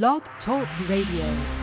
Blog Talk Radio.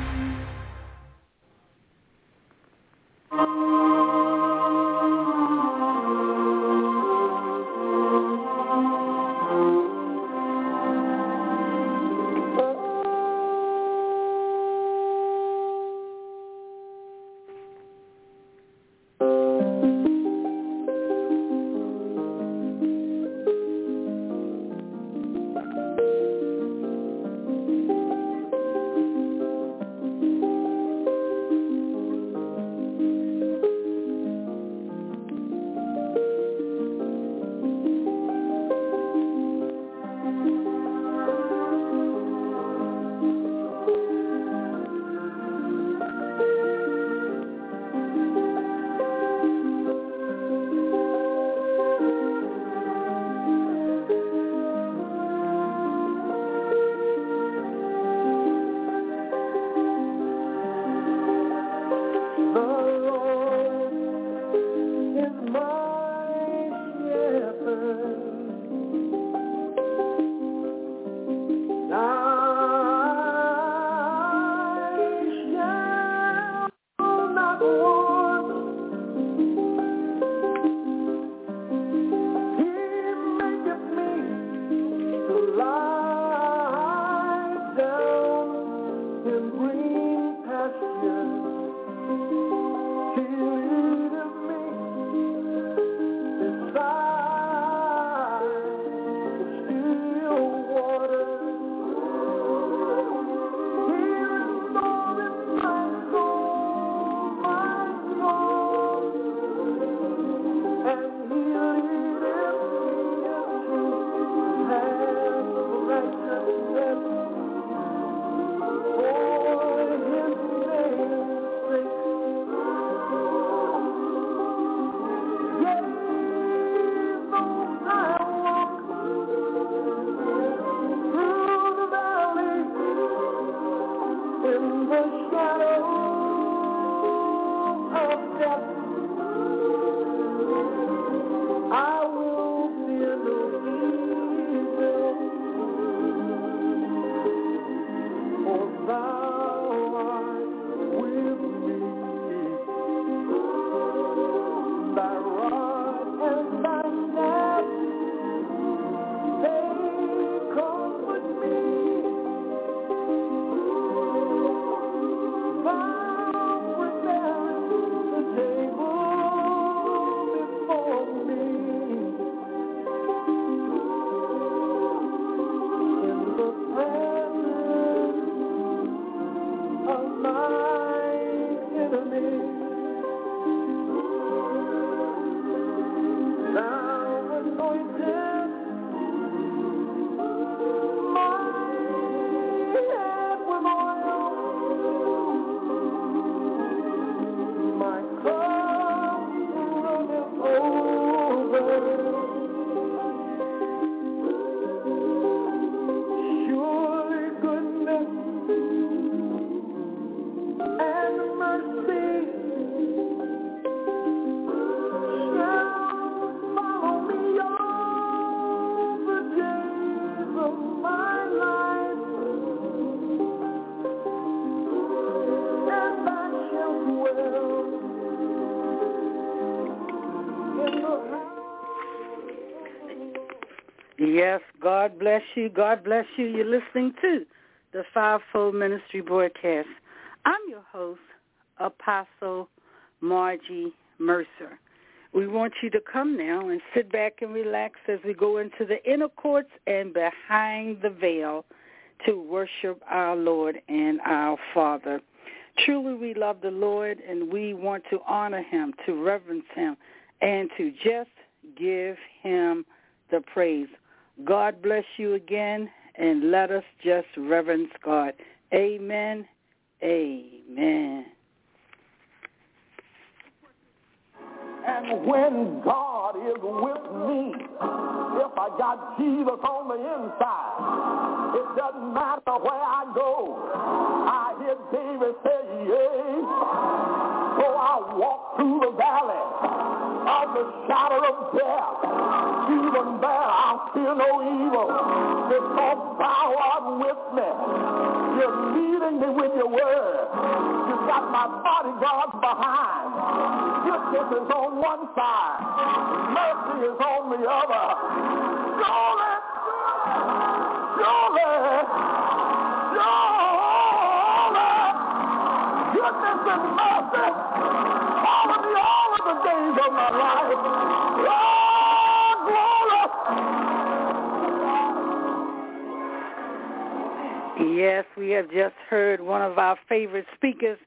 Yes, God bless you. God bless you. You're listening to the Fivefold Ministry broadcast. I'm your host, Apostle Margie Mercer. We want you to come now and sit back and relax as we go into the inner courts and behind the veil to worship our Lord and our Father. Truly we love the Lord and we want to honor him, to reverence him, and to just give him the praise. God bless you again, and let us just reverence God. Amen. Amen. And when God is with me, if I got Jesus on the inside, it doesn't matter where I go. I hear David say, yea. So I walk through the valley of the shadow of death. Even there I fear no evil because thou art with me. You're leading me with your word. You've got my bodyguards behind. Goodness is on one side. Mercy is on the other. Surely, surely, surely, goodness and mercy all of the days of my life. Oh, glory. Yes, we have just heard one of our favorite speakers,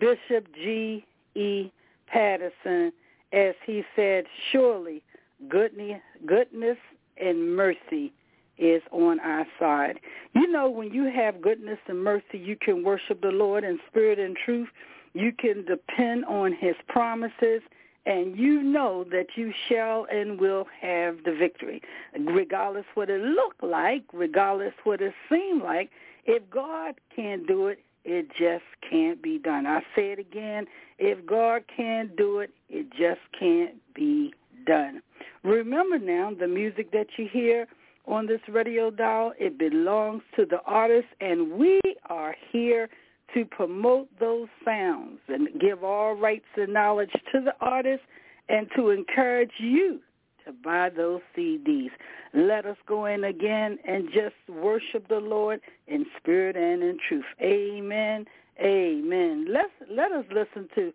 Bishop G. E. Patterson, as he said, surely goodness, goodness and mercy is on our side. You know, when you have goodness and mercy, you can worship the Lord in spirit and truth. You can depend on his promises, and you know that you shall and will have the victory. Regardless what it look like, regardless what it seem like, if God can't do it, it just can't be done. I say it again, if God can't do it, it just can't be done. Remember now, the music that you hear on this radio dial, it belongs to the artist, and we are here to promote those sounds and give all rights and knowledge to the artist and to encourage you to buy those CDs. Let us go in again and just worship the Lord in spirit and in truth. Amen. Amen. Let's let us listen to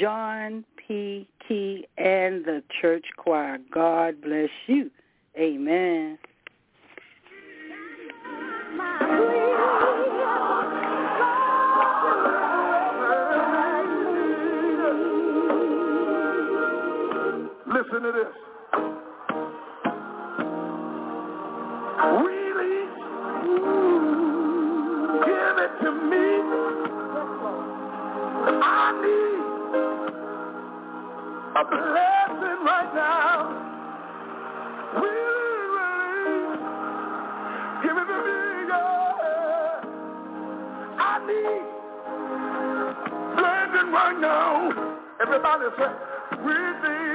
John P. Kee and the church choir. God bless you. Amen. Listen to this. Really give it to me. I need a blessing right now. Really, give it to me, God. I need blessing right now. Everybody say, really.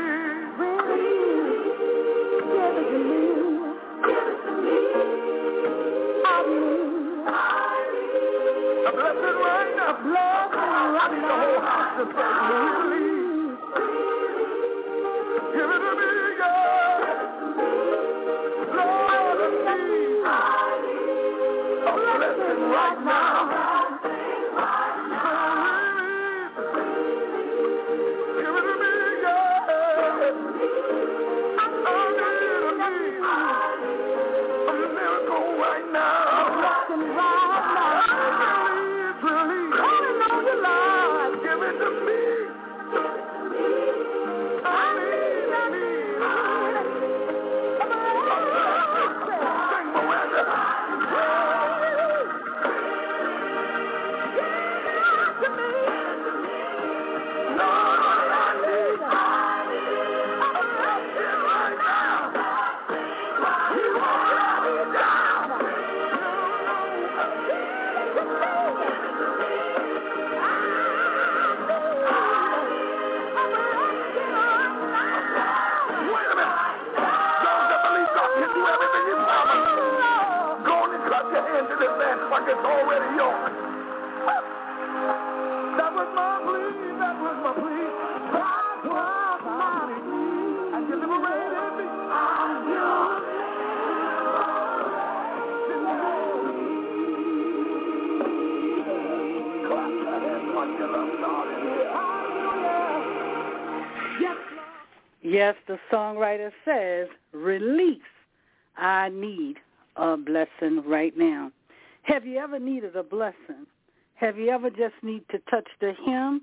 I need the whole house to say. Give songwriter says, release. I need a blessing right now. Have you ever needed a blessing? Have you ever just need to touch the hem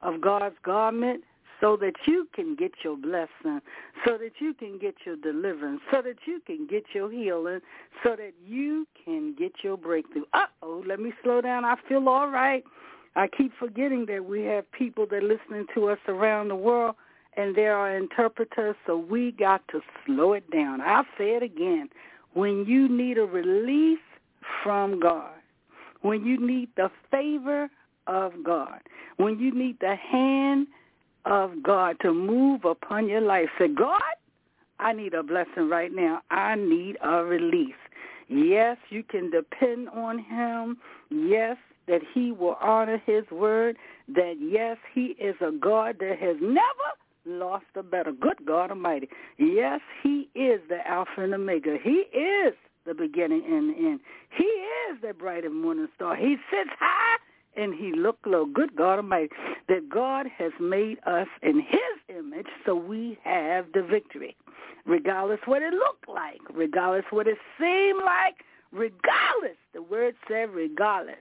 of God's garment so that you can get your blessing, so that you can get your deliverance, so that you can get your healing, so that you can get your breakthrough? Uh-oh, let me slow down. I feel all right. I keep forgetting that we have people that are listening to us around the world and there are interpreters, so we got to slow it down. I'll say it again. When you need a release from God, when you need the favor of God, when you need the hand of God to move upon your life, say, God, I need a blessing right now. I need a release. Yes, you can depend on him. Yes, that he will honor his word. That yes, he is a God that has never lost a battle. Good God Almighty. Yes, he is the Alpha and Omega. He is the beginning and the end. He is the bright and morning star. He sits high and he looked low. Good God Almighty. That God has made us in his image so we have the victory. Regardless what it looked like, regardless what it seemed like, regardless. The word said regardless.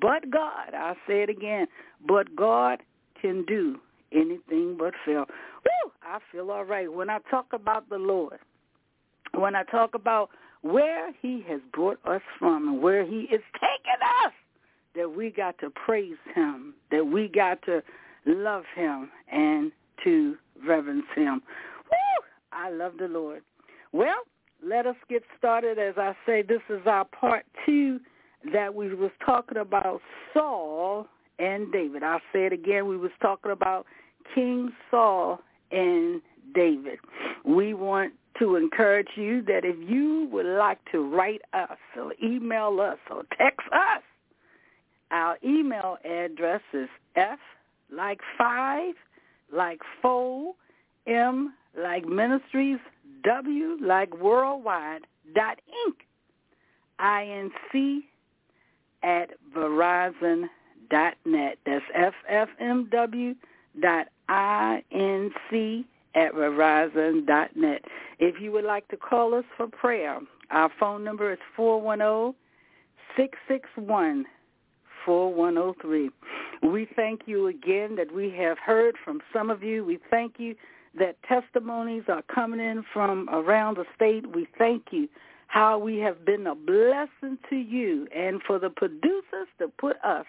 But God, I'll say it again, but God can do anything but fail. Woo, I feel all right. When I talk about the Lord, when I talk about where he has brought us from and where he is taking us, that we got to praise him, that we got to love him and to reverence him. Woo! I love the Lord. Well, let us get started. As I say, this is our part two that we was talking about Saul and David. I'll say it again. We was talking about King Saul and David. We want to encourage you that if you would like to write us or email us or text us, our email address is F like five, like four, M like ministries, W like worldwide, dot inc, I-N-C at Verizon dot net. That's FFMW dot I-N-C at Verizon dot net. If you would like to call us for prayer, our phone number is four one zero six six one 4103. We thank you again that we have heard from some of you. We thank you that testimonies are coming in from around the state. We thank you how we have been a blessing to you and for the producers to put us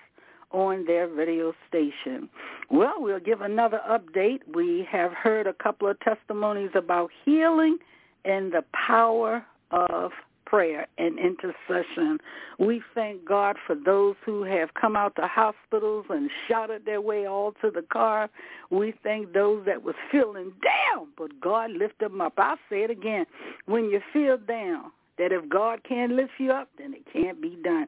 on their radio station. Well, we'll give another update. We have heard a couple of testimonies about healing and the power of prayer and intercession. We thank God for those who have come out to hospitals and shouted their way all to the car. We thank those that was feeling down, but God lifted them up. I'll say it again. When you feel down, that if God can't lift you up, then it can't be done.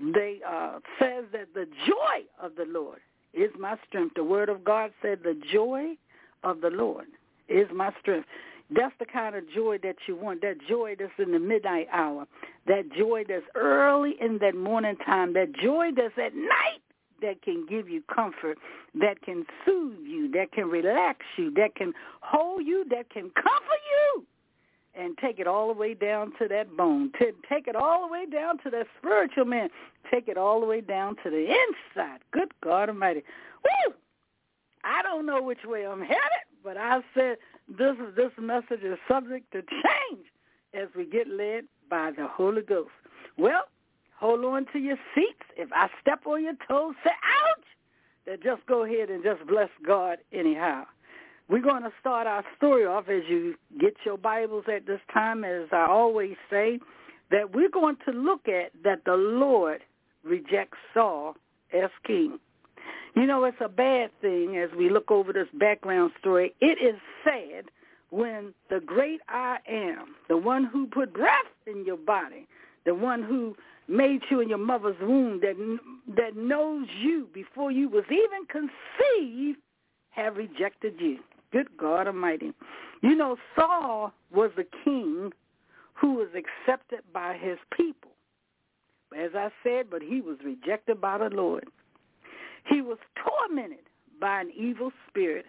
They uh, says that the joy of the Lord is my strength. The word of God said the joy of the Lord is my strength. That's the kind of joy that you want, that joy that's in the midnight hour, that joy that's early in that morning time, that joy that's at night that can give you comfort, that can soothe you, that can relax you, that can hold you, that can comfort you and take it all the way down to that bone. Take it all the way down to that spiritual man. Take it all the way down to the inside. Good God Almighty. Woo! I don't know which way I'm headed, but I said this this message is subject to change as we get led by the Holy Ghost. Well, hold on to your seats. If I step on your toes, say ouch. Then just go ahead and just bless God anyhow. We're going to start our story off as you get your Bibles at this time, as I always say, that we're going to look at that the Lord rejects Saul as king. You know, it's a bad thing as we look over this background story. It is sad when the great I am, the one who put breath in your body, the one who made you in your mother's womb, that that knows you before you was even conceived, have rejected you. Good God Almighty. You know, Saul was a king who was accepted by his people. As I said, but he was rejected by the Lord. He was tormented by an evil spirit,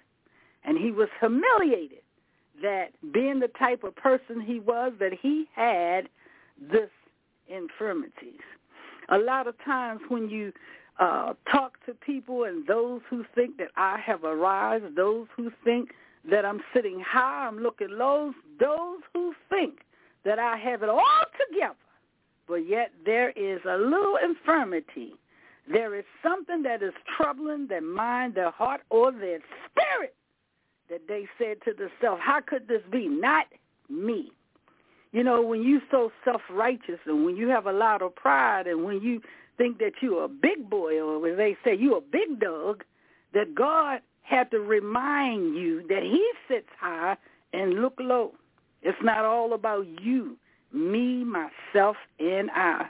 and he was humiliated that being the type of person he was, that he had this infirmities. A lot of times when you uh, talk to people and those who think that I have arrived, those who think that I'm sitting high, I'm looking low, those who think that I have it all together, but yet there is a little infirmity. There is something that is troubling their mind, their heart, or their spirit that they said to themselves, how could this be? Not me. You know, when you so self-righteous and when you have a lot of pride and when you think that you're a big boy or they say you're a big dog, that God had to remind you that he sits high and look low. It's not all about you. me, myself, and I.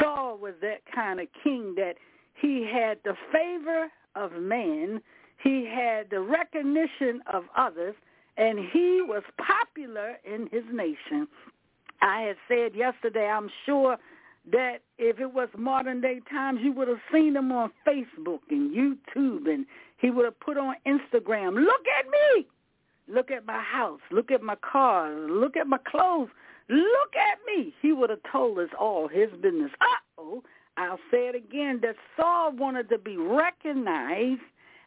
Saul was that kind of king that he had the favor of man, he had the recognition of others, and he was popular in his nation. I had said yesterday, I'm sure that if it was modern day times, you would have seen him on Facebook and YouTube, and he would have put on Instagram, look at me, look at my house, look at my car, look at my clothes, look at me. He would have told us all his business. Uh-oh, I'll say it again, that Saul wanted to be recognized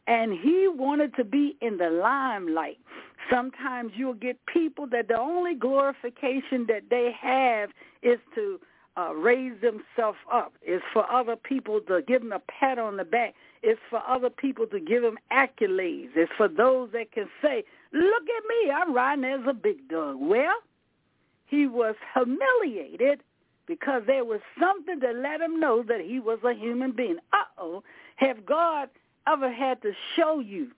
and he wanted to be in the limelight. Sometimes you'll get people that the only glorification that they have is to uh, raise themselves up. Is for other people to give them a pat on the back. It's for other people to give them accolades. It's for those that can say, look at me, I'm riding as a big dog. Well, he was humiliated because there was something to let him know that he was a human being. Uh-oh. Have God ever had to show you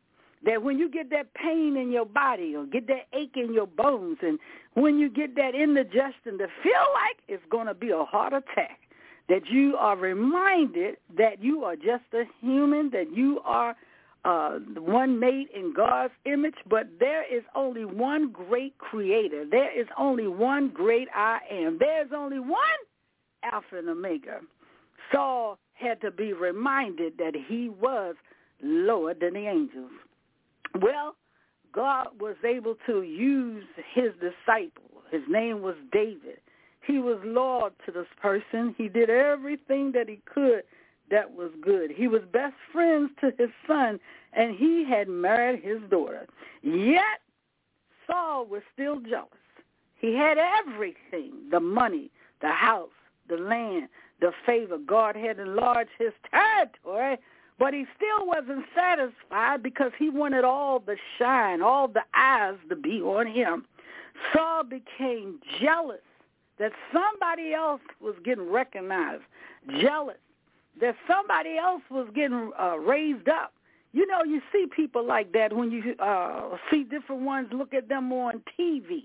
that when you get that pain in your body or get that ache in your bones and when you get that indigestion to feel like it's going to be a heart attack, that you are reminded that you are just a human, that you are uh, one made in God's image, but there is only one great creator. There is only one great I am. There is only one Alpha and Omega. Saul had to be reminded that he was lower than the angels. Well, God was able to use his disciple. His name was David. He was loyal to this person. He did everything that he could that was good. He was best friends to his son, and he had married his daughter. Yet, Saul was still jealous. He had everything, the money, the house, the land, the favor. God had enlarged his territory, but he still wasn't satisfied because he wanted all the shine, all the eyes to be on him. Saul became jealous that somebody else was getting recognized, jealous that somebody else was getting uh, raised up. You know, you see people like that when you uh, see different ones, look at them on TV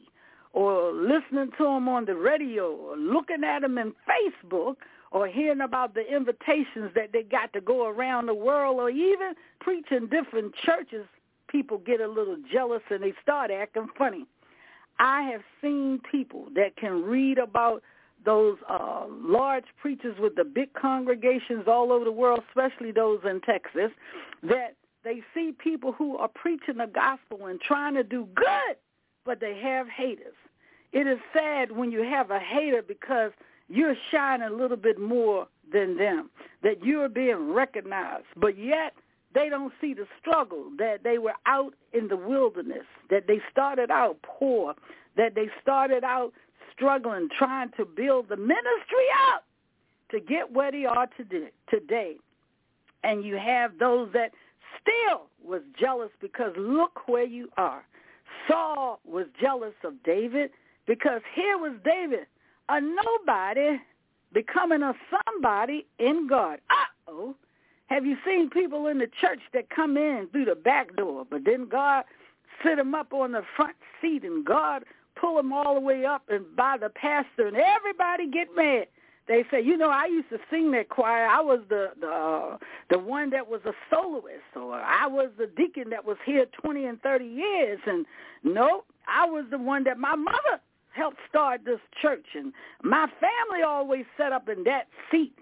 or listening to them on the radio or looking at them in Facebook or hearing about the invitations that they got to go around the world or even preaching different churches, people get a little jealous and they start acting funny. I have seen people that can read about those uh, large preachers with the big congregations all over the world, especially those in Texas, that they see people who are preaching the gospel and trying to do good, but they have haters. It is sad when you have a hater because you're shining a little bit more than them, that you're being recognized, but yet they don't see the struggle, that they were out in the wilderness, that they started out poor, that they started out struggling, trying to build the ministry up to get where they are today. And you have those that still was jealous because look where you are. Saul was jealous of David because here was David, a nobody becoming a somebody in God. Uh-oh. Have you seen people in the church that come in through the back door, but then God sit them up on the front seat and God pull them all the way up and by the pastor, and everybody get mad. They say, you know, I used to sing that choir. I was the the uh, the one that was a soloist, or I was the deacon that was here twenty and thirty years. And no, I was the one that my mother helped start this church, and my family always set up in that seat.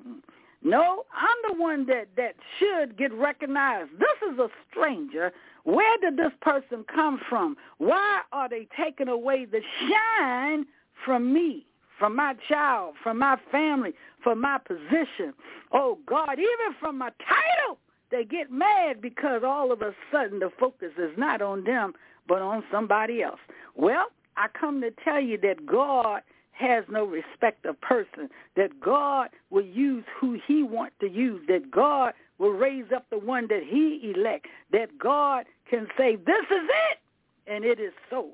No, I'm the one that that should get recognized. This is a stranger where did this person come from? Why are they taking away the shine from me, from my child, from my family, from my position? Oh, God, even from my title, they get mad because all of a sudden the focus is not on them, but on somebody else. Well, I come to tell you that God has no respect of person, that God will use who he wants to use, that God will raise up the one that he elect, that God can say, this is it, and it is so.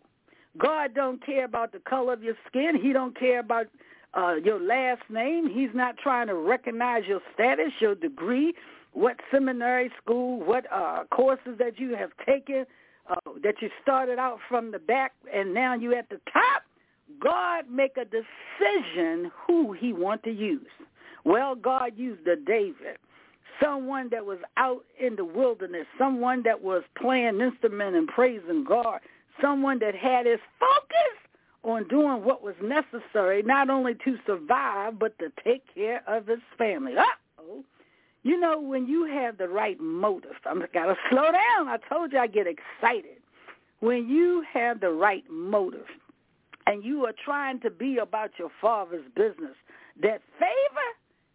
God don't care about the color of your skin. He don't care about uh, your last name. He's not trying to recognize your status, your degree, what seminary school, what uh, courses that you have taken, uh, that you started out from the back and now you at the top. God make a decision who he want to use. Well, God used a David, someone that was out in the wilderness, someone that was playing instrument and praising God, someone that had his focus on doing what was necessary, not only to survive, but to take care of his family. Uh-oh. You know, when you have the right motive, I'm got to slow down. I told you I get excited. When you have the right motive and you are trying to be about your father's business, that favor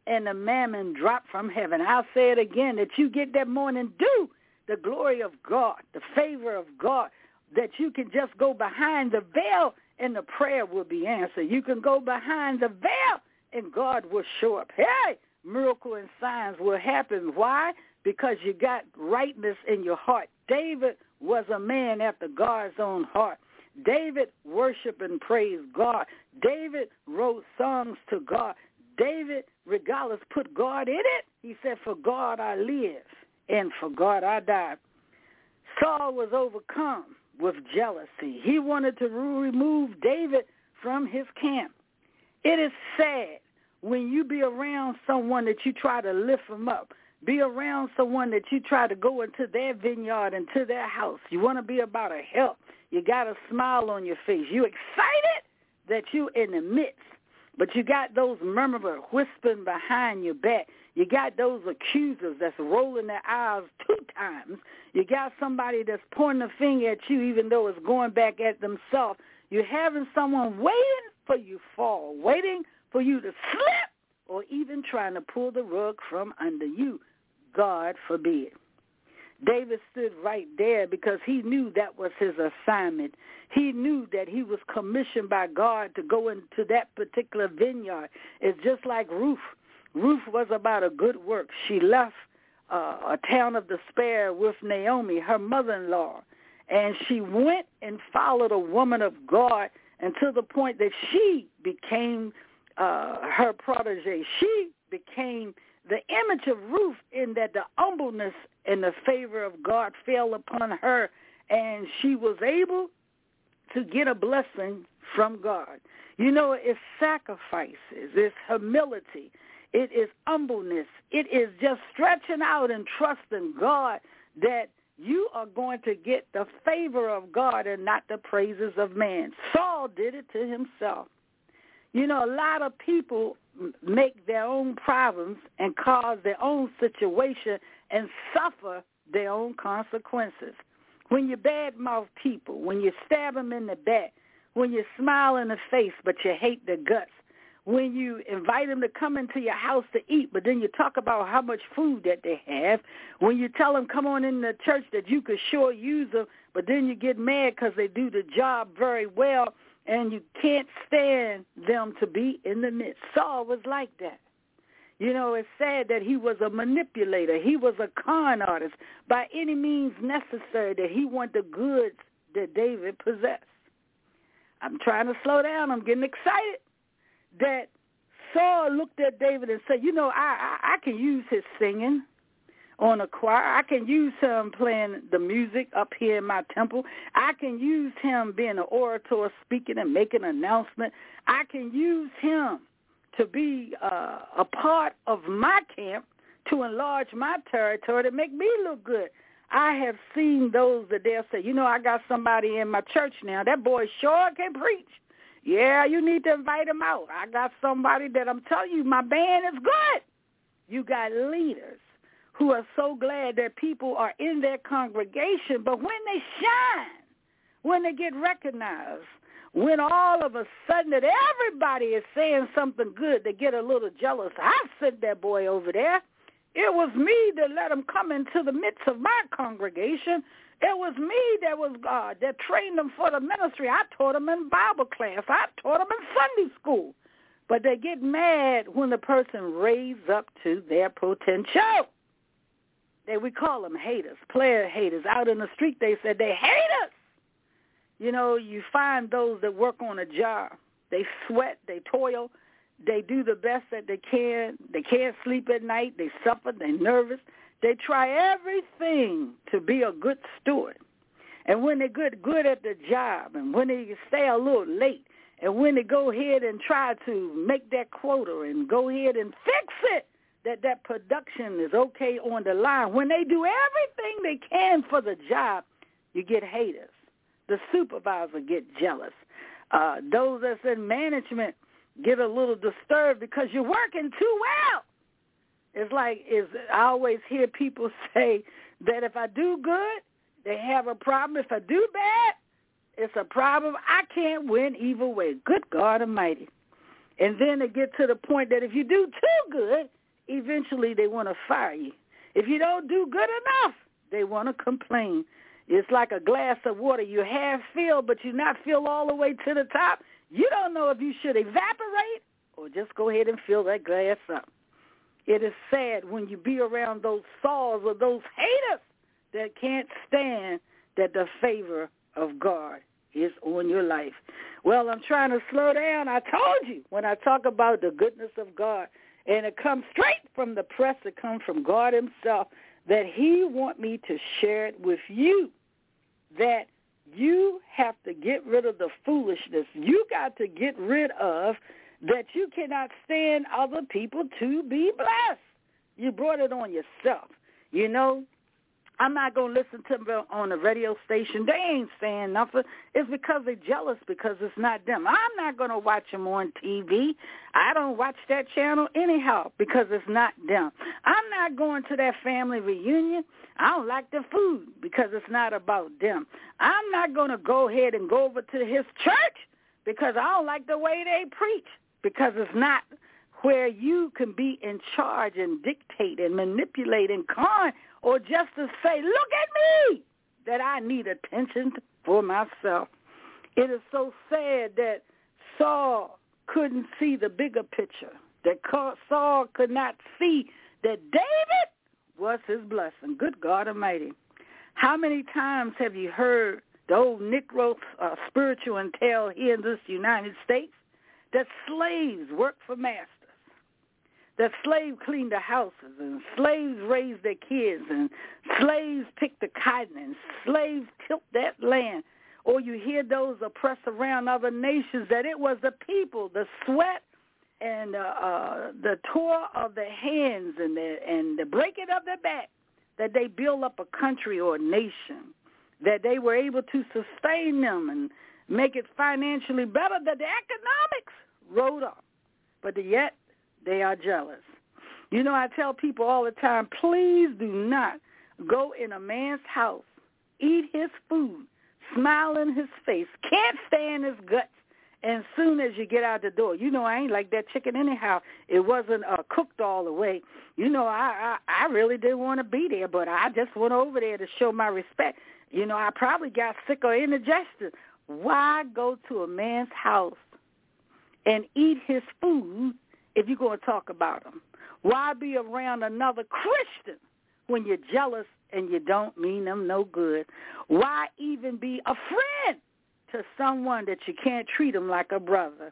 and the mammon drop from heaven. I'll say it again, that you get that morning dew, the glory of God, the favor of God, that you can just go behind the veil and the prayer will be answered. You can go behind the veil and God will show up. Hey, miracle and signs will happen. Why? Because you got rightness in your heart. David was a man after God's own heart. David worshiped and praised God. David wrote songs to God. David, regardless, put God in it. He said, for God I live and for God I die. Saul was overcome with jealousy. He wanted to remove David from his camp. It is sad when you be around someone that you try to lift them up, be around someone that you try to go into their vineyard, into their house. You want to be about a help. You got a smile on your face. You excited that you in the midst but you got those murmurers whispering behind your back. You got those accusers that's rolling their eyes two times. You got somebody that's pointing a finger at you even though it's going back at themselves. You're having someone waiting for you fall, waiting for you to slip, or even trying to pull the rug from under you. God forbid. David stood right there because he knew that was his assignment. He knew that he was commissioned by God to go into that particular vineyard. It's just like Ruth. Ruth was about a good work. She left uh, a town of despair with Naomi, her mother-in-law, and she went and followed a woman of God until the point that she became uh, her protege. She became the image of Ruth in that the humbleness and the favor of God fell upon her and she was able to get a blessing from God. You know, it's sacrifices, it's humility, it is humbleness, it is just stretching out and trusting God that you are going to get the favor of God and not the praises of man. Saul did it to himself. You know, a lot of people make their own problems and cause their own situation and suffer their own consequences. When you badmouth people, when you stab them in the back, when you smile in the face but you hate their guts, when you invite them to come into your house to eat, but then you talk about how much food that they have, when you tell them come on in the church that you could sure use them, but then you get mad because they do the job very well, and you can't stand them to be in the midst. Saul was like that. You know, it's sad that he was a manipulator. He was a con artist by any means necessary that he wanted the goods that David possessed. I'm trying to slow down. I'm getting excited that Saul looked at David and said, you know, I, I, I can use his singing on a choir. I can use him playing the music up here in my temple. I can use him being an orator, speaking and making an announcement. I can use him to be uh, a part of my camp to enlarge my territory to make me look good. I have seen those that they'll say, you know, I got somebody in my church now. That boy sure can preach. Yeah, you need to invite him out. I got somebody that I'm telling you, my band is good. You got leaders who are so glad that people are in their congregation, but when they shine, when they get recognized, when all of a sudden that everybody is saying something good, they get a little jealous. I sent that boy over there. It was me that let him come into the midst of my congregation. It was me that was God that trained them for the ministry. I taught them in Bible class. I taught them in Sunday school. But they get mad when the person raises up to their potential. They we call them haters, player haters. Out in the street, they said they hate us. You know, you find those that work on a job. They sweat, they toil, they do the best that they can. They can't sleep at night. They suffer. They're nervous. They try everything to be a good steward. And when they get good at the job and when they stay a little late and when they go ahead and try to make that quota and go ahead and fix it, that that production is okay on the line. When they do everything they can for the job, you get haters. The supervisor get jealous. Uh, those that's in management get a little disturbed because you're working too well. It's like is I always hear people say that if I do good, they have a problem. If I do bad, it's a problem. I can't win either way. Good God Almighty. And then they get to the point that if you do too good, eventually they want to fire you. If you don't do good enough, they want to complain. It's like a glass of water. You half filled, but you're not filled all the way to the top. You don't know if you should evaporate or just go ahead and fill that glass up. It is sad when you be around those Sauls or those haters that can't stand that the favor of God is on your life. Well, I'm trying to slow down. I told you when I talk about the goodness of God, and it comes straight from the press, it comes from God himself, that he want me to share it with you, that you have to get rid of the foolishness. You got to get rid of that you cannot stand other people to be blessed. You brought it on yourself. You know, I'm not going to listen to them on the radio station. They ain't saying nothing. It's because they're jealous because it's not them. I'm not going to watch them on TV. I don't watch that channel anyhow because it's not them. I'm not going to that family reunion. I don't like the food because it's not about them. I'm not going to go ahead and go over to his church because I don't like the way they preach because it's not where you can be in charge and dictate and manipulate and con or just to say, look at me, that I need attention for myself. It is so sad that Saul couldn't see the bigger picture, that Saul could not see that David was his blessing. Good God Almighty. How many times have you heard the old Negro uh, spiritual entail here in this United States that slaves work for masters? That slaves cleaned the houses and slaves raised their kids and slaves picked the cotton and slaves tilled that land. Or you hear those oppressed around other nations that it was the people, the sweat and uh, uh, the toil of their hands and the, and the breaking of their back that they build up a country or a nation, that they were able to sustain them and make it financially better, that the economics rode up. But yet they are jealous. You know, I tell people all the time, please do not go in a man's house, eat his food, smile in his face, can't stand his guts, and soon as you get out the door, you know I ain't like that chicken anyhow. It wasn't uh, cooked all the way. You know I I, I really didn't want to be there, but I just went over there to show my respect. You know I probably got sick or indigestion. Why go to a man's house and eat his food if you're going to talk about them? Why be around another Christian when you're jealous and you don't mean them no good? Why even be a friend to someone that you can't treat them like a brother?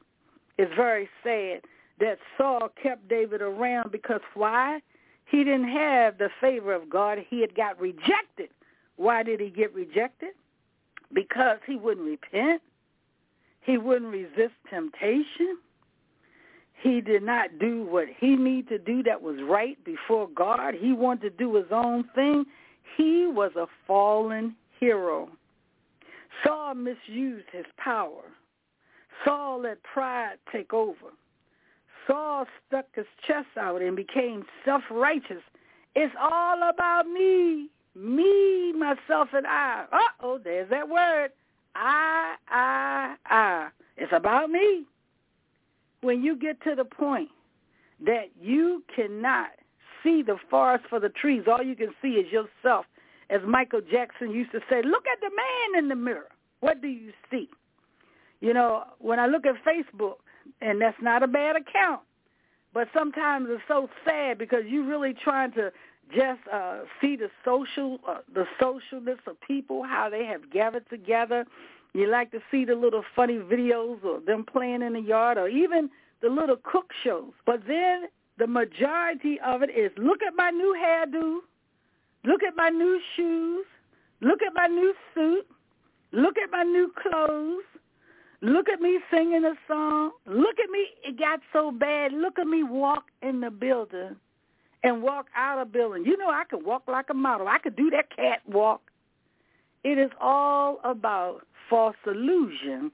It's very sad that Saul kept David around because why? He didn't have the favor of God. He had got rejected. Why did he get rejected? Because he wouldn't repent. He wouldn't resist temptation. He did not do what he needed to do that was right before God. He wanted to do his own thing. He was a fallen hero. Saul misused his power. Saul let pride take over. Saul stuck his chest out and became self-righteous. It's all about me, me, myself, and I. Uh-oh, there's that word. I, I, I. It's about me when you get to the point that you cannot see the forest for the trees, all you can see is yourself. As Michael Jackson used to say, look at the man in the mirror. What do you see? You know, when I look at Facebook, and that's not a bad account, but sometimes it's so sad because you're really trying to just uh, see the social, uh, the socialness of people, how they have gathered together, you like to see the little funny videos or them playing in the yard or even the little cook shows. But then the majority of it is look at my new hairdo, look at my new shoes, look at my new suit, look at my new clothes, Look at me singing a song. Look at me. It got so bad. Look at me walk in the building and walk out of building. You know, I could walk like a model. I could do that catwalk. It is all about false illusion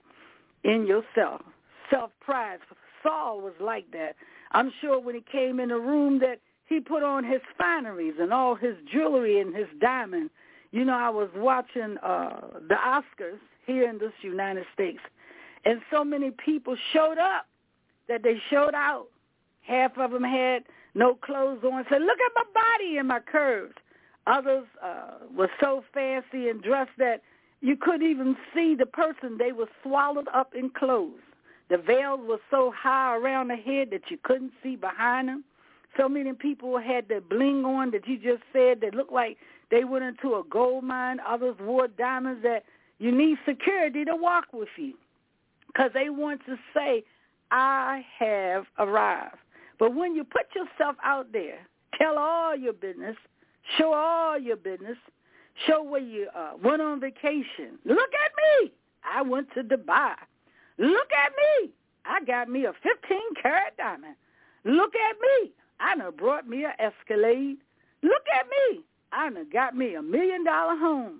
in yourself, self-pride. Saul was like that. I'm sure when he came in the room that he put on his fineries and all his jewelry and his diamond. You know, I was watching uh the Oscars here in this United States, and so many people showed up that they showed out. Half of them had no clothes on. Said, "Look at my body and my curves." Others uh, were so fancy and dressed that you couldn't even see the person. They were swallowed up in clothes. The veils were so high around the head that you couldn't see behind them. So many people had the bling on that you just said that looked like they went into a gold mine. Others wore diamonds that you need security to walk with you because they want to say, I have arrived. But when you put yourself out there, tell all your business, show all your business, show where you uh, went on vacation. Look at me. I went to Dubai. Look at me. I got me a 15 carat diamond. Look at me. I done brought me a Escalade. Look at me. I done got me a million dollar home.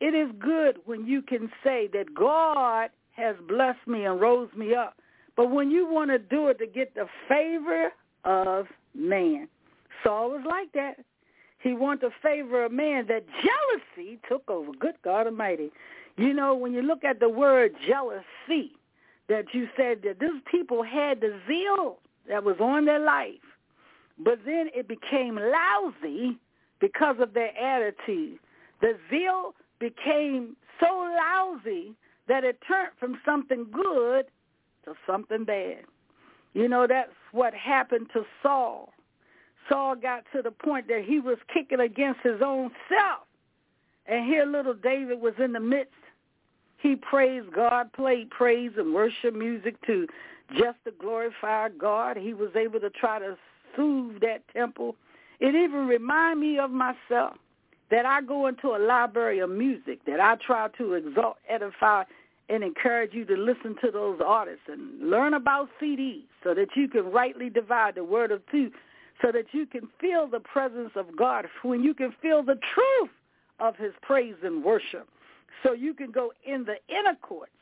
It is good when you can say that God has blessed me and rose me up. But when you want to do it to get the favor of man, Saul was like that. He wanted to favor a man. That jealousy took over. Good God Almighty. You know, when you look at the word jealousy, that you said that these people had the zeal that was on their life, but then it became lousy because of their attitude. The zeal became so lousy that it turned from something good to something bad. You know, that's what happened to Saul. Saul got to the point that he was kicking against his own self. And here little David was in the midst. He praised God, played praise and worship music to just to glorify God. He was able to try to soothe that temple. It even remind me of myself that I go into a library of music, that I try to exalt, edify, and encourage you to listen to those artists and learn about CDs so that you can rightly divide the word of truth, so that you can feel the presence of God, when you can feel the truth of his praise and worship, so you can go in the inner courts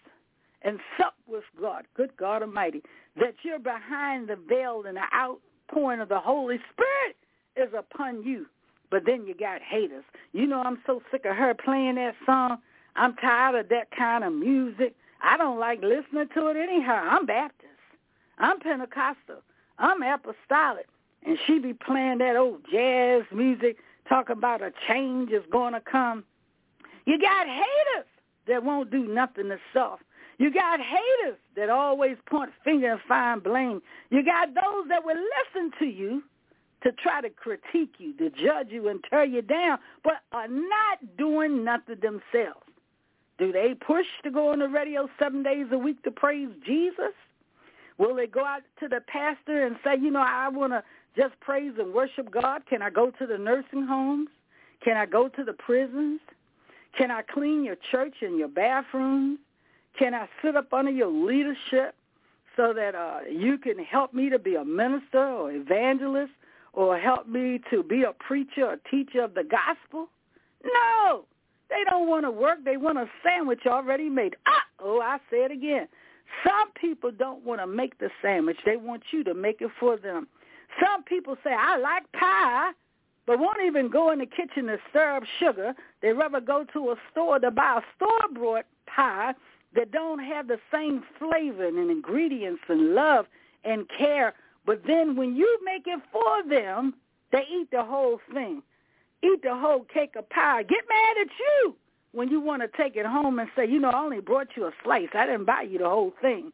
and sup with God, good God Almighty, that you're behind the veil and the outpouring of the Holy Spirit is upon you. But then you got haters. You know, I'm so sick of her playing that song. I'm tired of that kind of music. I don't like listening to it anyhow. I'm Baptist. I'm Pentecostal. I'm apostolic. And she be playing that old jazz music, talking about a change is going to come. You got haters that won't do nothing to self. You got haters that always point finger and find blame. You got those that will listen to you to try to critique you, to judge you and tear you down, but are not doing nothing themselves. Do they push to go on the radio seven days a week to praise Jesus? Will they go out to the pastor and say, you know, I want to just praise and worship God? Can I go to the nursing homes? Can I go to the prisons? Can I clean your church and your bathrooms? Can I sit up under your leadership so that uh, you can help me to be a minister or evangelist or help me to be a preacher or teacher of the gospel? No. They don't want to work. They want a sandwich already made. Ah, oh, I say it again. Some people don't want to make the sandwich. They want you to make it for them. Some people say, I like pie, but won't even go in the kitchen to stir up sugar. They rather go to a store to buy a store-bought pie that don't have the same flavor and ingredients and love and care. But then when you make it for them, they eat the whole thing. Eat the whole cake of pie. Get mad at you when you want to take it home and say, you know, I only brought you a slice. I didn't buy you the whole thing.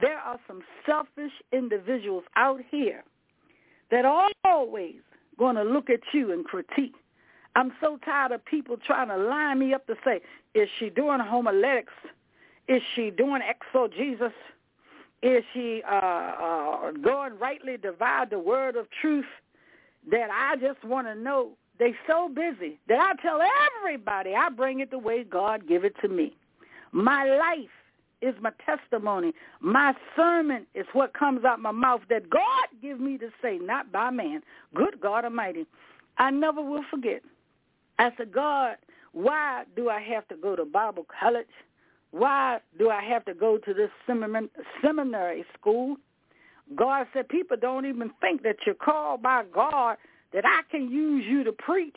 There are some selfish individuals out here that are always going to look at you and critique. I'm so tired of people trying to line me up to say, is she doing homiletics? Is she doing exegesis? Is she uh, uh, going rightly divide the word of truth? That I just want to know. They so busy that I tell everybody I bring it the way God give it to me. My life is my testimony. My sermon is what comes out my mouth that God give me to say, not by man. Good God Almighty. I never will forget. I said, God, why do I have to go to Bible college? Why do I have to go to this seminary school? God said, people don't even think that you're called by God, that I can use you to preach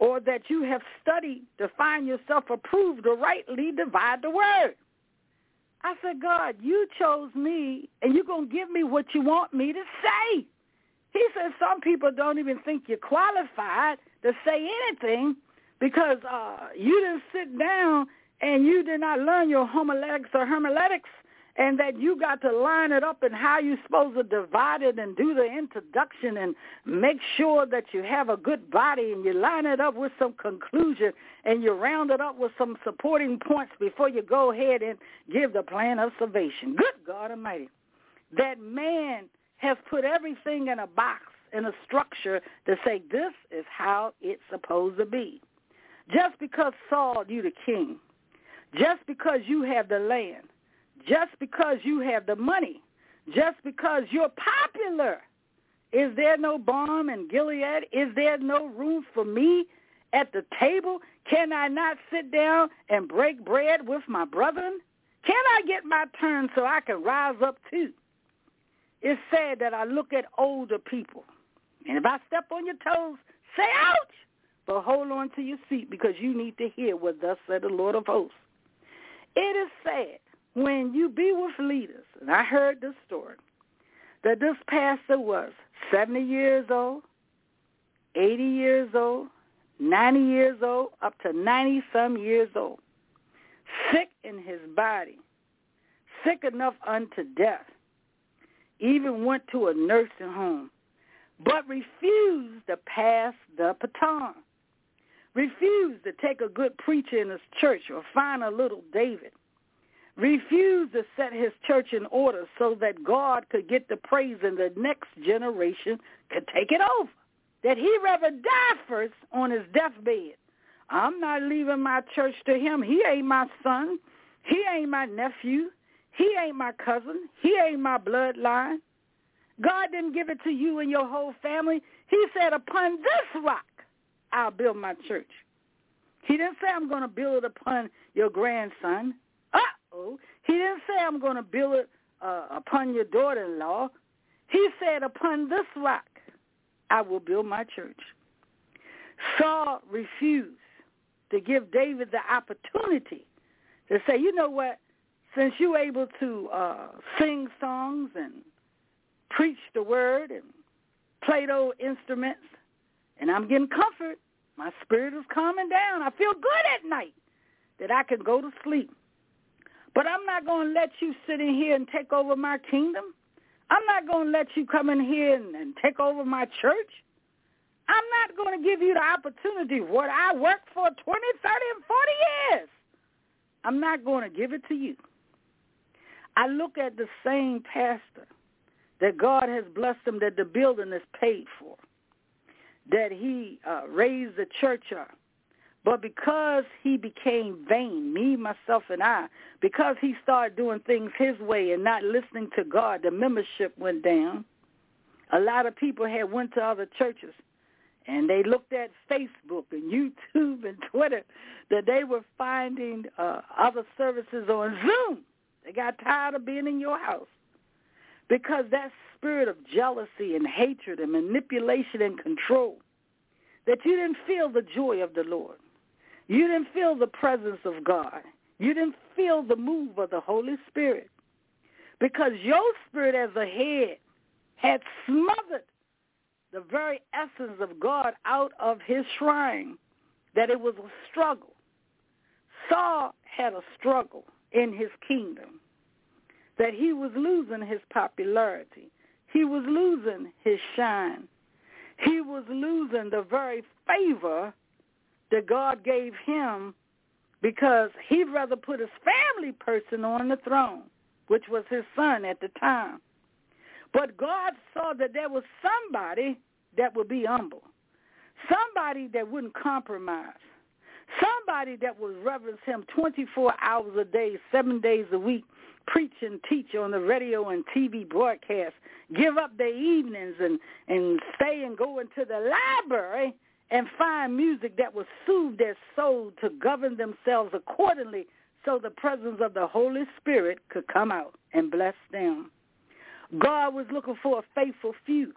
or that you have studied to find yourself approved to rightly divide the word. I said, God, you chose me, and you're going to give me what you want me to say. He said, some people don't even think you're qualified to say anything because uh, you didn't sit down and you did not learn your homiletics or hermeneutics and that you got to line it up and how you're supposed to divide it and do the introduction and make sure that you have a good body and you line it up with some conclusion and you round it up with some supporting points before you go ahead and give the plan of salvation. Good God Almighty. That man has put everything in a box, in a structure to say this is how it's supposed to be. Just because Saul, you the king, just because you have the land, just because you have the money, just because you're popular. Is there no balm in Gilead? Is there no room for me at the table? Can I not sit down and break bread with my brethren? Can I get my turn so I can rise up too? It's sad that I look at older people, and if I step on your toes, say ouch, but hold on to your seat because you need to hear what thus said the Lord of hosts. It is sad when you be with leaders, and I heard this story, that this pastor was 70 years old, 80 years old, 90 years old, up to 90-some years old, sick in his body, sick enough unto death, even went to a nursing home, but refused to pass the baton, refused to take a good preacher in his church or find a little David, refused to set his church in order so that God could get the praise and the next generation could take it over. That he rather die first on his deathbed. I'm not leaving my church to him. He ain't my son. He ain't my nephew. He ain't my cousin. He ain't my bloodline. God didn't give it to you and your whole family. He said, upon this rock, I'll build my church. He didn't say I'm going to build it upon your grandson. Uh-oh. He didn't say I'm going to build it uh, upon your daughter-in-law. He said, upon this rock, I will build my church. Saul refused to give David the opportunity to say, you know what, since you're able to uh, sing songs and preach the word and play those instruments, and I'm getting comfort, my spirit is calming down. I feel good at night that I can go to sleep. But I'm not going to let you sit in here and take over my kingdom. I'm not going to let you come in here and, and take over my church. I'm not going to give you the opportunity what I worked for 20, 30, and 40 years. I'm not going to give it to you. I look at the same pastor that God has blessed him that the building is paid for, that he uh, raised the church up, but because he became vain, me, myself, and I, because he started doing things his way and not listening to God, the membership went down. A lot of people had went to other churches and they looked at Facebook and YouTube and Twitter that they were finding uh, other services on Zoom. They got tired of being in your house because that spirit of jealousy and hatred and manipulation and control that you didn't feel the joy of the Lord. You didn't feel the presence of God. You didn't feel the move of the Holy Spirit because your spirit as a head had smothered the very essence of God out of his shrine, that it was a struggle. Saul had a struggle in his kingdom, that he was losing his popularity. He was losing his shine. He was losing the very favor that God gave him because he'd rather put his family person on the throne, which was his son at the time. But God saw that there was somebody that would be humble, somebody that wouldn't compromise, somebody that would reverence him 24 hours a day, seven days a week, preach and teach on the radio and TV broadcast, give up their evenings and, and stay and go into the library and find music that would soothe their soul to govern themselves accordingly so the presence of the Holy Spirit could come out and bless them. God was looking for a faithful few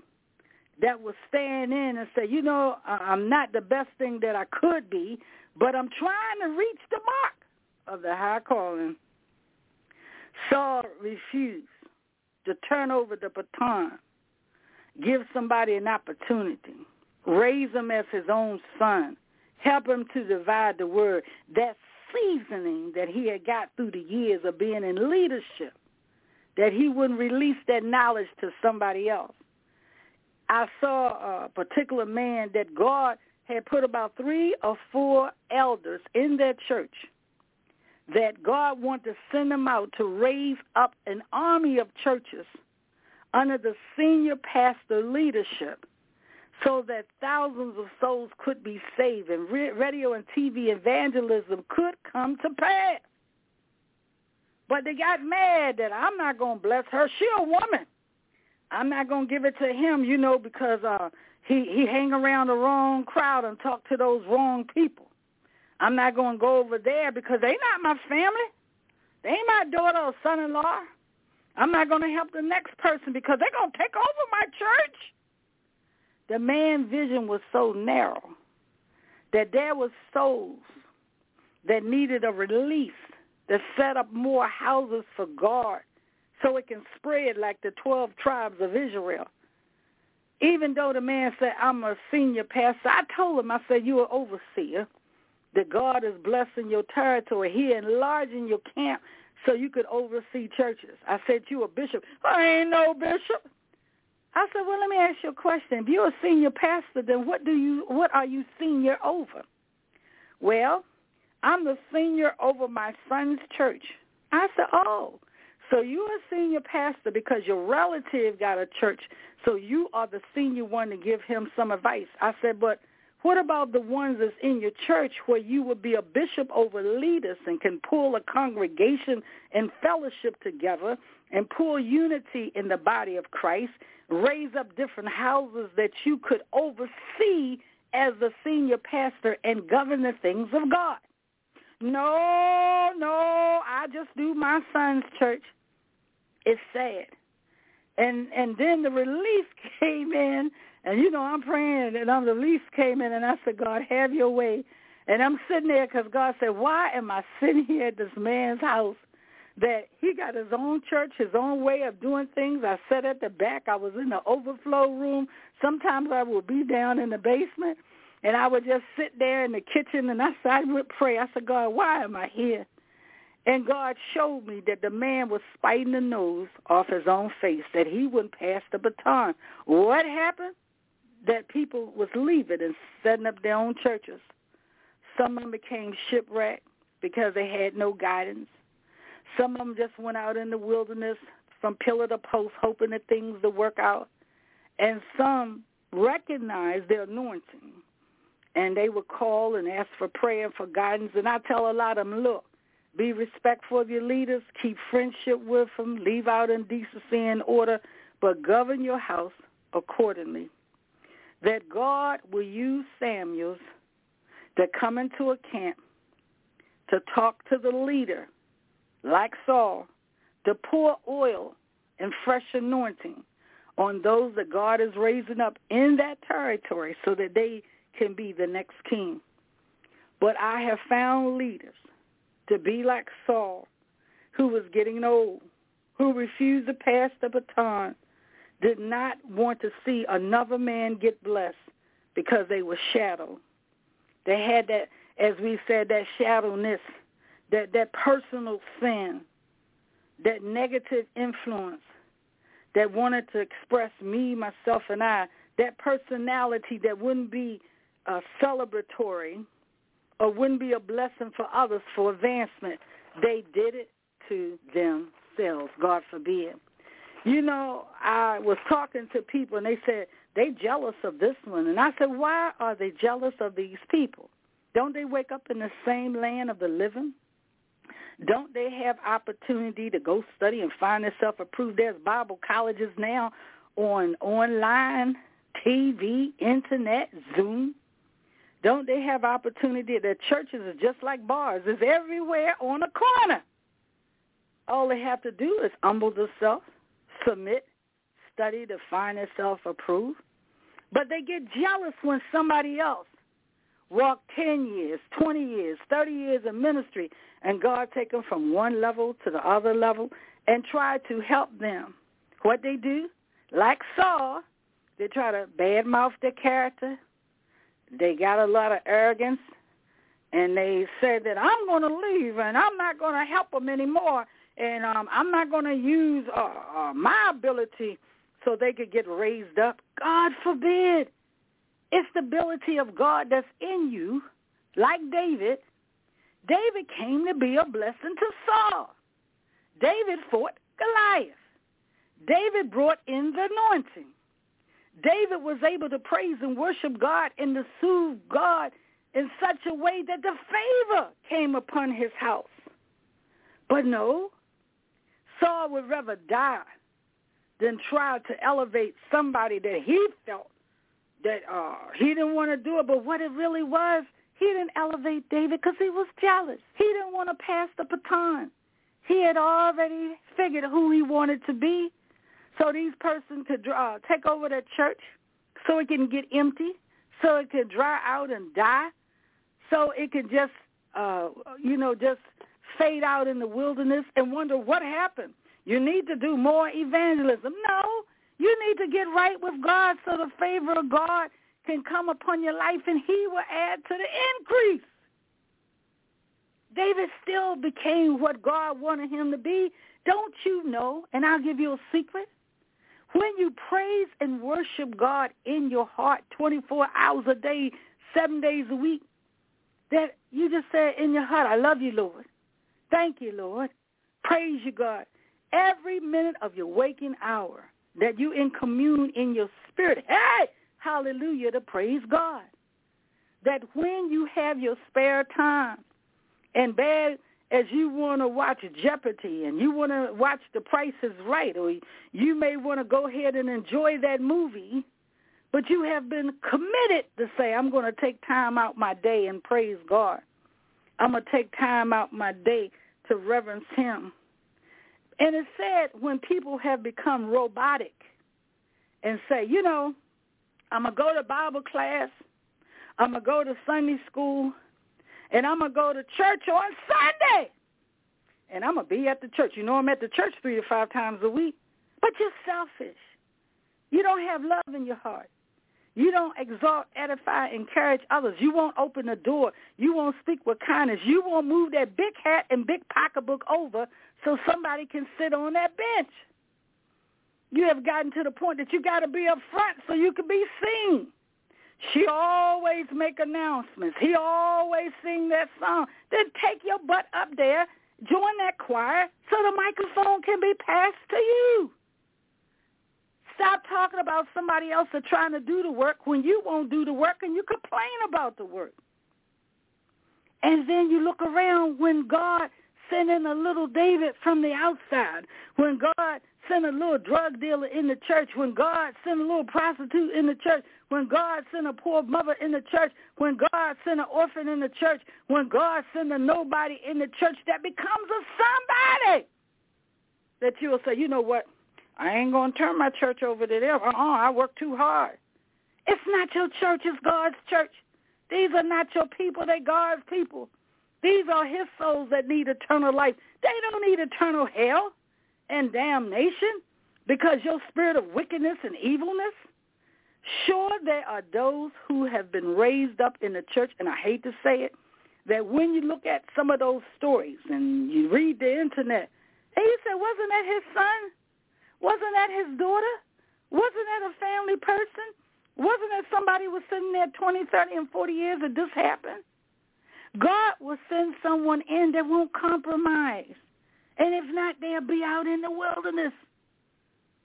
that would stand in and say, you know, I'm not the best thing that I could be, but I'm trying to reach the mark of the high calling. Saul refused to turn over the baton, give somebody an opportunity, raise him as his own son, help him to divide the word. That seasoning that he had got through the years of being in leadership, that he wouldn't release that knowledge to somebody else. I saw a particular man that God had put about three or four elders in their church that God wanted to send them out to raise up an army of churches under the senior pastor leadership so that thousands of souls could be saved and radio and TV evangelism could come to pass. But they got mad that I'm not going to bless her. She a woman. I'm not going to give it to him, you know, because uh, he, he hang around the wrong crowd and talk to those wrong people. I'm not going to go over there because they not my family. They ain't my daughter or son-in-law. I'm not going to help the next person because they're going to take over my church. The man's vision was so narrow that there was souls that needed a release to set up more houses for God so it can spread like the 12 tribes of Israel. Even though the man said, I'm a senior pastor, I told him, I said, you're an overseer, that God is blessing your territory. He enlarging your camp so you could oversee churches. I said, you a bishop. I ain't no bishop. I said, well, let me ask you a question. If you're a senior pastor, then what do you, what are you senior over? Well, I'm the senior over my son's church. I said, oh, so you're a senior pastor because your relative got a church, so you are the senior one to give him some advice. I said, but what about the ones that's in your church where you would be a bishop over leaders and can pull a congregation and fellowship together and pull unity in the body of Christ raise up different houses that you could oversee as the senior pastor and govern the things of God. No, no, I just do my son's church. It's sad. And and then the release came in, and you know I'm praying, and I'm the release came in, and I said, God, have your way. And I'm sitting there because God said, why am I sitting here at this man's house that he got his own church, his own way of doing things. I sat at the back. I was in the overflow room. Sometimes I would be down in the basement, and I would just sit there in the kitchen, and I, I would pray. I said, God, why am I here? And God showed me that the man was spiting the nose off his own face, that he wouldn't pass the baton. What happened? That people was leaving and setting up their own churches. Some of them became shipwrecked because they had no guidance. Some of them just went out in the wilderness from pillar to post, hoping that things would work out. And some recognized their anointing, and they would call and ask for prayer and for guidance. And I tell a lot of them, look, be respectful of your leaders, keep friendship with them, leave out indecency and order, but govern your house accordingly. That God will use Samuels to come into a camp to talk to the leader like Saul, to pour oil and fresh anointing on those that God is raising up in that territory so that they can be the next king. But I have found leaders to be like Saul, who was getting old, who refused to pass the baton, did not want to see another man get blessed because they were shadow. They had that, as we said, that shadowness that that personal sin, that negative influence that wanted to express me, myself, and I, that personality that wouldn't be uh, celebratory or wouldn't be a blessing for others for advancement, they did it to themselves. God forbid. You know, I was talking to people and they said they jealous of this one, and I said, why are they jealous of these people? Don't they wake up in the same land of the living? Don't they have opportunity to go study and find themselves approved? There's Bible colleges now on online, TV, internet, Zoom. Don't they have opportunity? The churches are just like bars. It's everywhere on a corner. All they have to do is humble themselves, submit, study to find themselves approved. But they get jealous when somebody else walked 10 years, 20 years, 30 years of ministry, and God take them from one level to the other level and try to help them. What they do, like Saul, they try to badmouth their character. They got a lot of arrogance, and they said that I'm going to leave and I'm not going to help them anymore, and um, I'm not going to use uh, uh, my ability so they could get raised up. God forbid. It's the ability of God that's in you, like David. David came to be a blessing to Saul. David fought Goliath. David brought in the anointing. David was able to praise and worship God and to soothe God in such a way that the favor came upon his house. But no, Saul would rather die than try to elevate somebody that he felt that uh, he didn't want to do it. But what it really was, he didn't elevate David because he was jealous. He didn't want to pass the baton. He had already figured who he wanted to be. So these person could uh, take over the church so it can get empty, so it could dry out and die, so it could just, uh, you know, just fade out in the wilderness and wonder what happened. You need to do more evangelism. No, you need to get right with God so the favor of God can come upon your life and he will add to the increase. David still became what God wanted him to be. Don't you know, and I'll give you a secret, when you praise and worship God in your heart 24 hours a day, seven days a week, that you just say in your heart, I love you, Lord. Thank you, Lord. Praise you, God every minute of your waking hour that you in commune in your spirit. Hey, hallelujah, to praise God. That when you have your spare time and bad as you want to watch Jeopardy and you want to watch The Price is Right or you may want to go ahead and enjoy that movie, but you have been committed to say, I'm going to take time out my day and praise God. I'm going to take time out my day to reverence him. And it said when people have become robotic and say, you know, I'm going to go to Bible class, I'm going to go to Sunday school, and I'm going to go to church on Sunday. And I'm going to be at the church. You know I'm at the church three to five times a week. But you're selfish. You don't have love in your heart. You don't exalt, edify, encourage others. You won't open the door. You won't speak with kindness. You won't move that big hat and big pocketbook over so somebody can sit on that bench. You have gotten to the point that you got to be up front so you can be seen. She always make announcements. He always sing that song. Then take your butt up there, join that choir so the microphone can be passed to you. Stop talking about somebody else that's trying to do the work when you won't do the work and you complain about the work. And then you look around when God sent in a little David from the outside, when God sent a little drug dealer in the church, when God sent a little prostitute in the church, when God sent a poor mother in the church, when God sent an orphan in the church, when God sent a nobody in the church that becomes a somebody, that you will say, you know what, I ain't going to turn my church over to them. Uh-uh, I work too hard. It's not your church, it's God's church. These are not your people, They're God's people. These are his souls that need eternal life. They don't need eternal hell and damnation because your spirit of wickedness and evilness. Sure, there are those who have been raised up in the church, and I hate to say it, that when you look at some of those stories and you read the internet, and you say, wasn't that his son? Wasn't that his daughter? Wasn't that a family person? Wasn't that somebody was sitting there 20, 30, and 40 years that this happened? God will send someone in that won't compromise. And if not, they'll be out in the wilderness.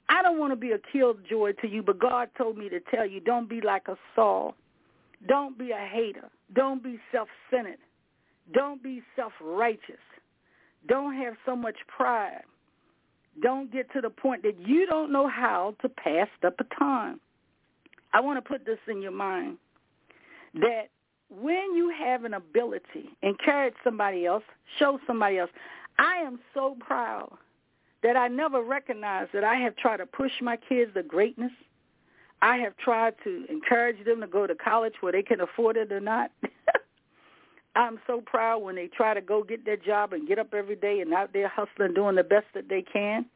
I don't want to be a killjoy to you, but God told me to tell you, don't be like a Saul. Don't be a hater. Don't be self-centered. Don't be self-righteous. Don't have so much pride. Don't get to the point that you don't know how to pass the baton. I want to put this in your mind that when you have an ability, encourage somebody else, show somebody else. I am so proud that I never recognized that I have tried to push my kids to greatness. I have tried to encourage them to go to college where they can afford it or not. I'm so proud when they try to go get their job and get up every day and out there hustling, doing the best that they can.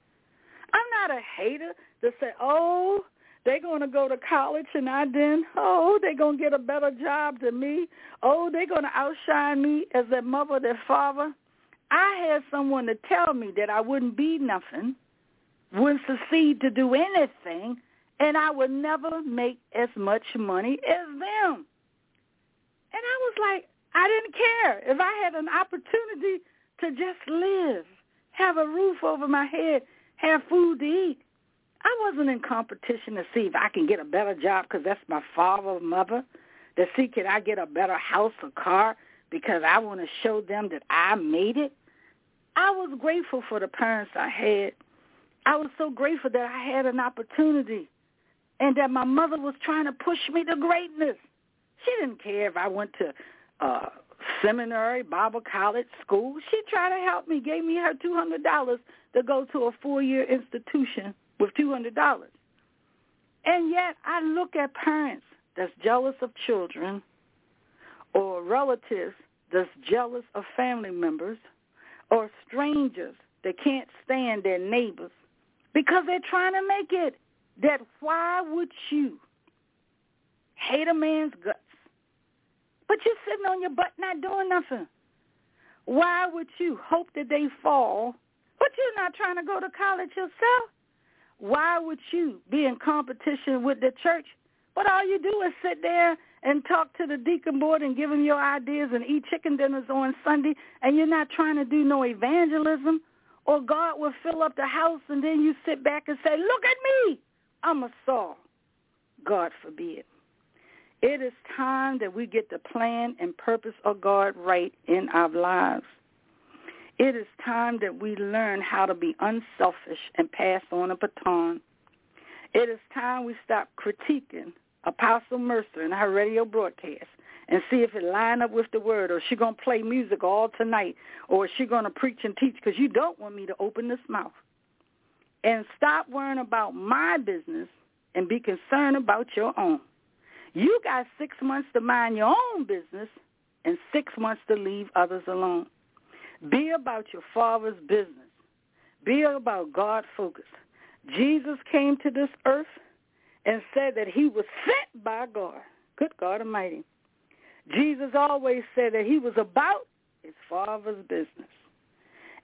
I'm not a hater to say, oh, they're going to go to college and I didn't. Oh, they're going to get a better job than me. Oh, they're going to outshine me as their mother, their father. I had someone to tell me that I wouldn't be nothing, wouldn't succeed to do anything, and I would never make as much money as them. And I was like, I didn't care. If I had an opportunity to just live, have a roof over my head, have food to eat, I wasn't in competition to see if I can get a better job because that's my father or mother. To see can I get a better house or car because I want to show them that I made it. I was grateful for the parents I had. I was so grateful that I had an opportunity and that my mother was trying to push me to greatness. She didn't care if I went to uh seminary, Bible college, school. She tried to help me, gave me her $200 to go to a four-year institution with $200. And yet I look at parents that's jealous of children or relatives that's jealous of family members or strangers that can't stand their neighbors because they're trying to make it. That why would you hate a man's but you're sitting on your butt not doing nothing? Why would you hope that they fall, but you're not trying to go to college yourself? Why would you be in competition with the church? But all you do is sit there and talk to the deacon board and give them your ideas and eat chicken dinners on Sunday, and you're not trying to do no evangelism, or God will fill up the house, and then you sit back and say, look at me, I'm a Saul. God forbid. It is time that we get the plan and purpose of God right in our lives. It is time that we learn how to be unselfish and pass on a baton. It is time we stop critiquing Apostle Mercer and her radio broadcast and see if it line up with the word or is she going to play music all tonight or is she going to preach and teach because you don't want me to open this mouth. And stop worrying about my business and be concerned about your own. You got six months to mind your own business and six months to leave others alone. Be about your Father's business. Be about God focus. Jesus came to this earth and said that he was sent by God. Good God Almighty. Jesus always said that he was about his Father's business.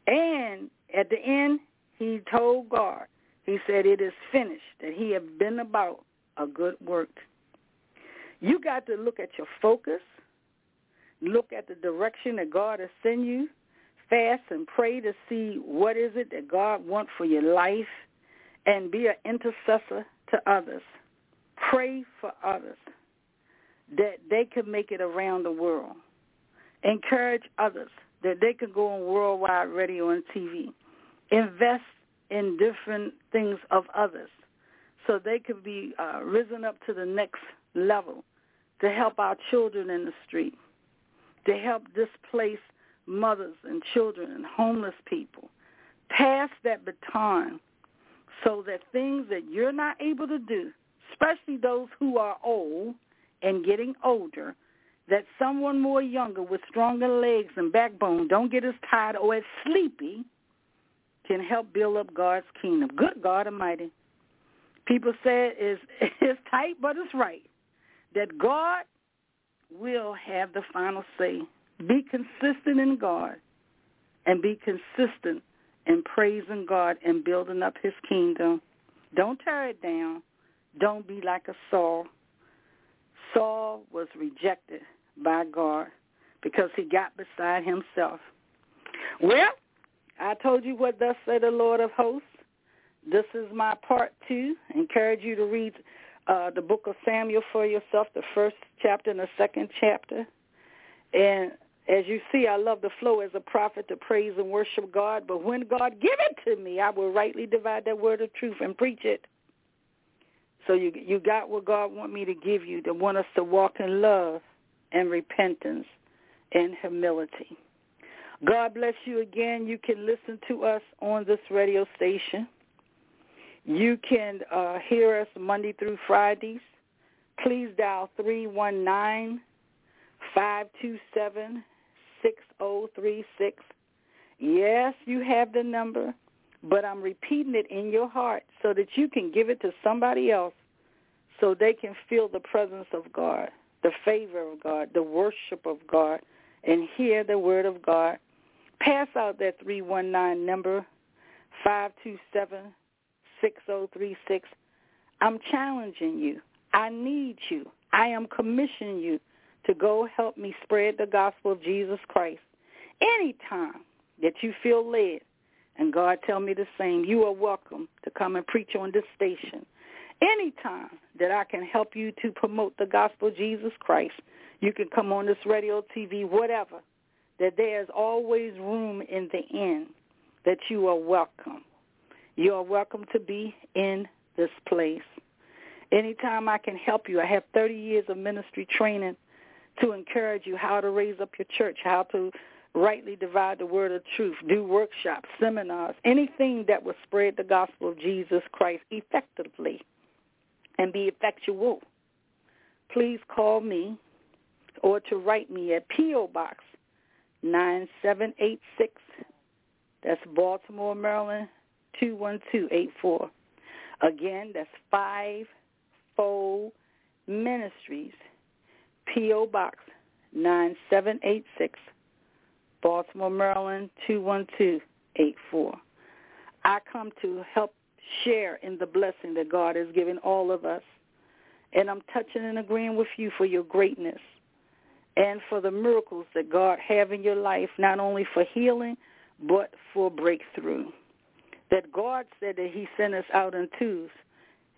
And at the end, he told God, he said, it is finished, that he had been about a good work. You got to look at your focus, look at the direction that God has sent you, fast and pray to see what is it that God wants for your life and be an intercessor to others. Pray for others that they can make it around the world. Encourage others that they can go on worldwide radio and TV. Invest in different things of others so they can be uh, risen up to the next level to help our children in the street, to help displaced mothers and children and homeless people. Pass that baton so that things that you're not able to do, especially those who are old and getting older, that someone more younger with stronger legs and backbone don't get as tired or as sleepy can help build up God's kingdom. Good God Almighty. People say it's, it's tight, but it's right. That God will have the final say be consistent in God and be consistent in praising God and building up his kingdom. Don't tear it down. Don't be like a Saul. Saul was rejected by God because he got beside himself. Well, I told you what thus said the Lord of hosts. This is my part two. encourage you to read uh, the book of Samuel for yourself, the first chapter and the second chapter. And as you see, I love the flow as a prophet to praise and worship God. But when God give it to me, I will rightly divide that word of truth and preach it. So you you got what God want me to give you, to want us to walk in love and repentance and humility. God bless you again. You can listen to us on this radio station. You can uh, hear us Monday through Fridays. Please dial 319 527 6036. Yes, you have the number, but I'm repeating it in your heart so that you can give it to somebody else so they can feel the presence of God, the favor of God, the worship of God, and hear the word of God. Pass out that 319 number, 527 6036. I'm challenging you. I need you. I am commissioning you to go help me spread the gospel of Jesus Christ. Anytime that you feel led, and God tell me the same, you are welcome to come and preach on this station. Anytime that I can help you to promote the gospel of Jesus Christ, you can come on this radio, TV, whatever, that there's always room in the inn, that you are welcome. You are welcome to be in this place. Anytime I can help you, I have 30 years of ministry training to encourage you how to raise up your church, how to rightly divide the word of truth, do workshops, seminars, anything that will spread the gospel of Jesus Christ effectively and be effectual. Please call me or to write me at P.O. Box 9786. That's Baltimore, Maryland 21284. Again, that's five fold ministries P.O. Box 9786, Baltimore, Maryland 21284. I come to help share in the blessing that God has given all of us. And I'm touching and agreeing with you for your greatness and for the miracles that God have in your life, not only for healing, but for breakthrough. That God said that he sent us out in twos.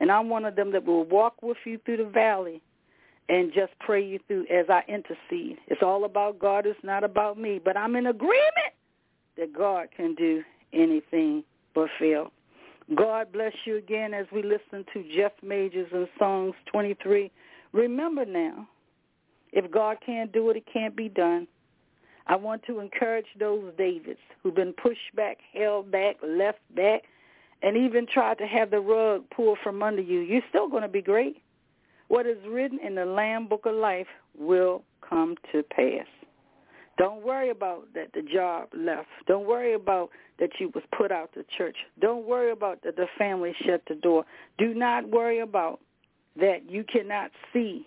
And I'm one of them that will walk with you through the valley and just pray you through as I intercede. It's all about God. It's not about me. But I'm in agreement that God can do anything but fail. God bless you again as we listen to Jeff Majors and Songs 23. Remember now, if God can't do it, it can't be done. I want to encourage those Davids who've been pushed back, held back, left back, and even tried to have the rug pulled from under you. You're still going to be great. What is written in the Lamb Book of Life will come to pass. Don't worry about that the job left. Don't worry about that you was put out the church. Don't worry about that the family shut the door. Do not worry about that you cannot see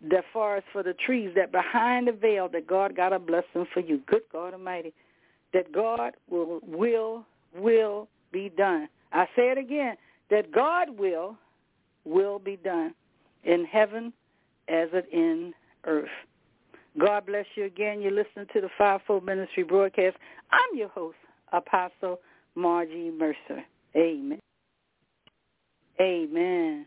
the forest for the trees, that behind the veil that God got a blessing for you. Good God Almighty. That God will will will be done. I say it again, that God will will be done in heaven as it in earth. God bless you again. You're listening to the Fivefold Ministry broadcast. I'm your host, Apostle Margie Mercer. Amen. Amen.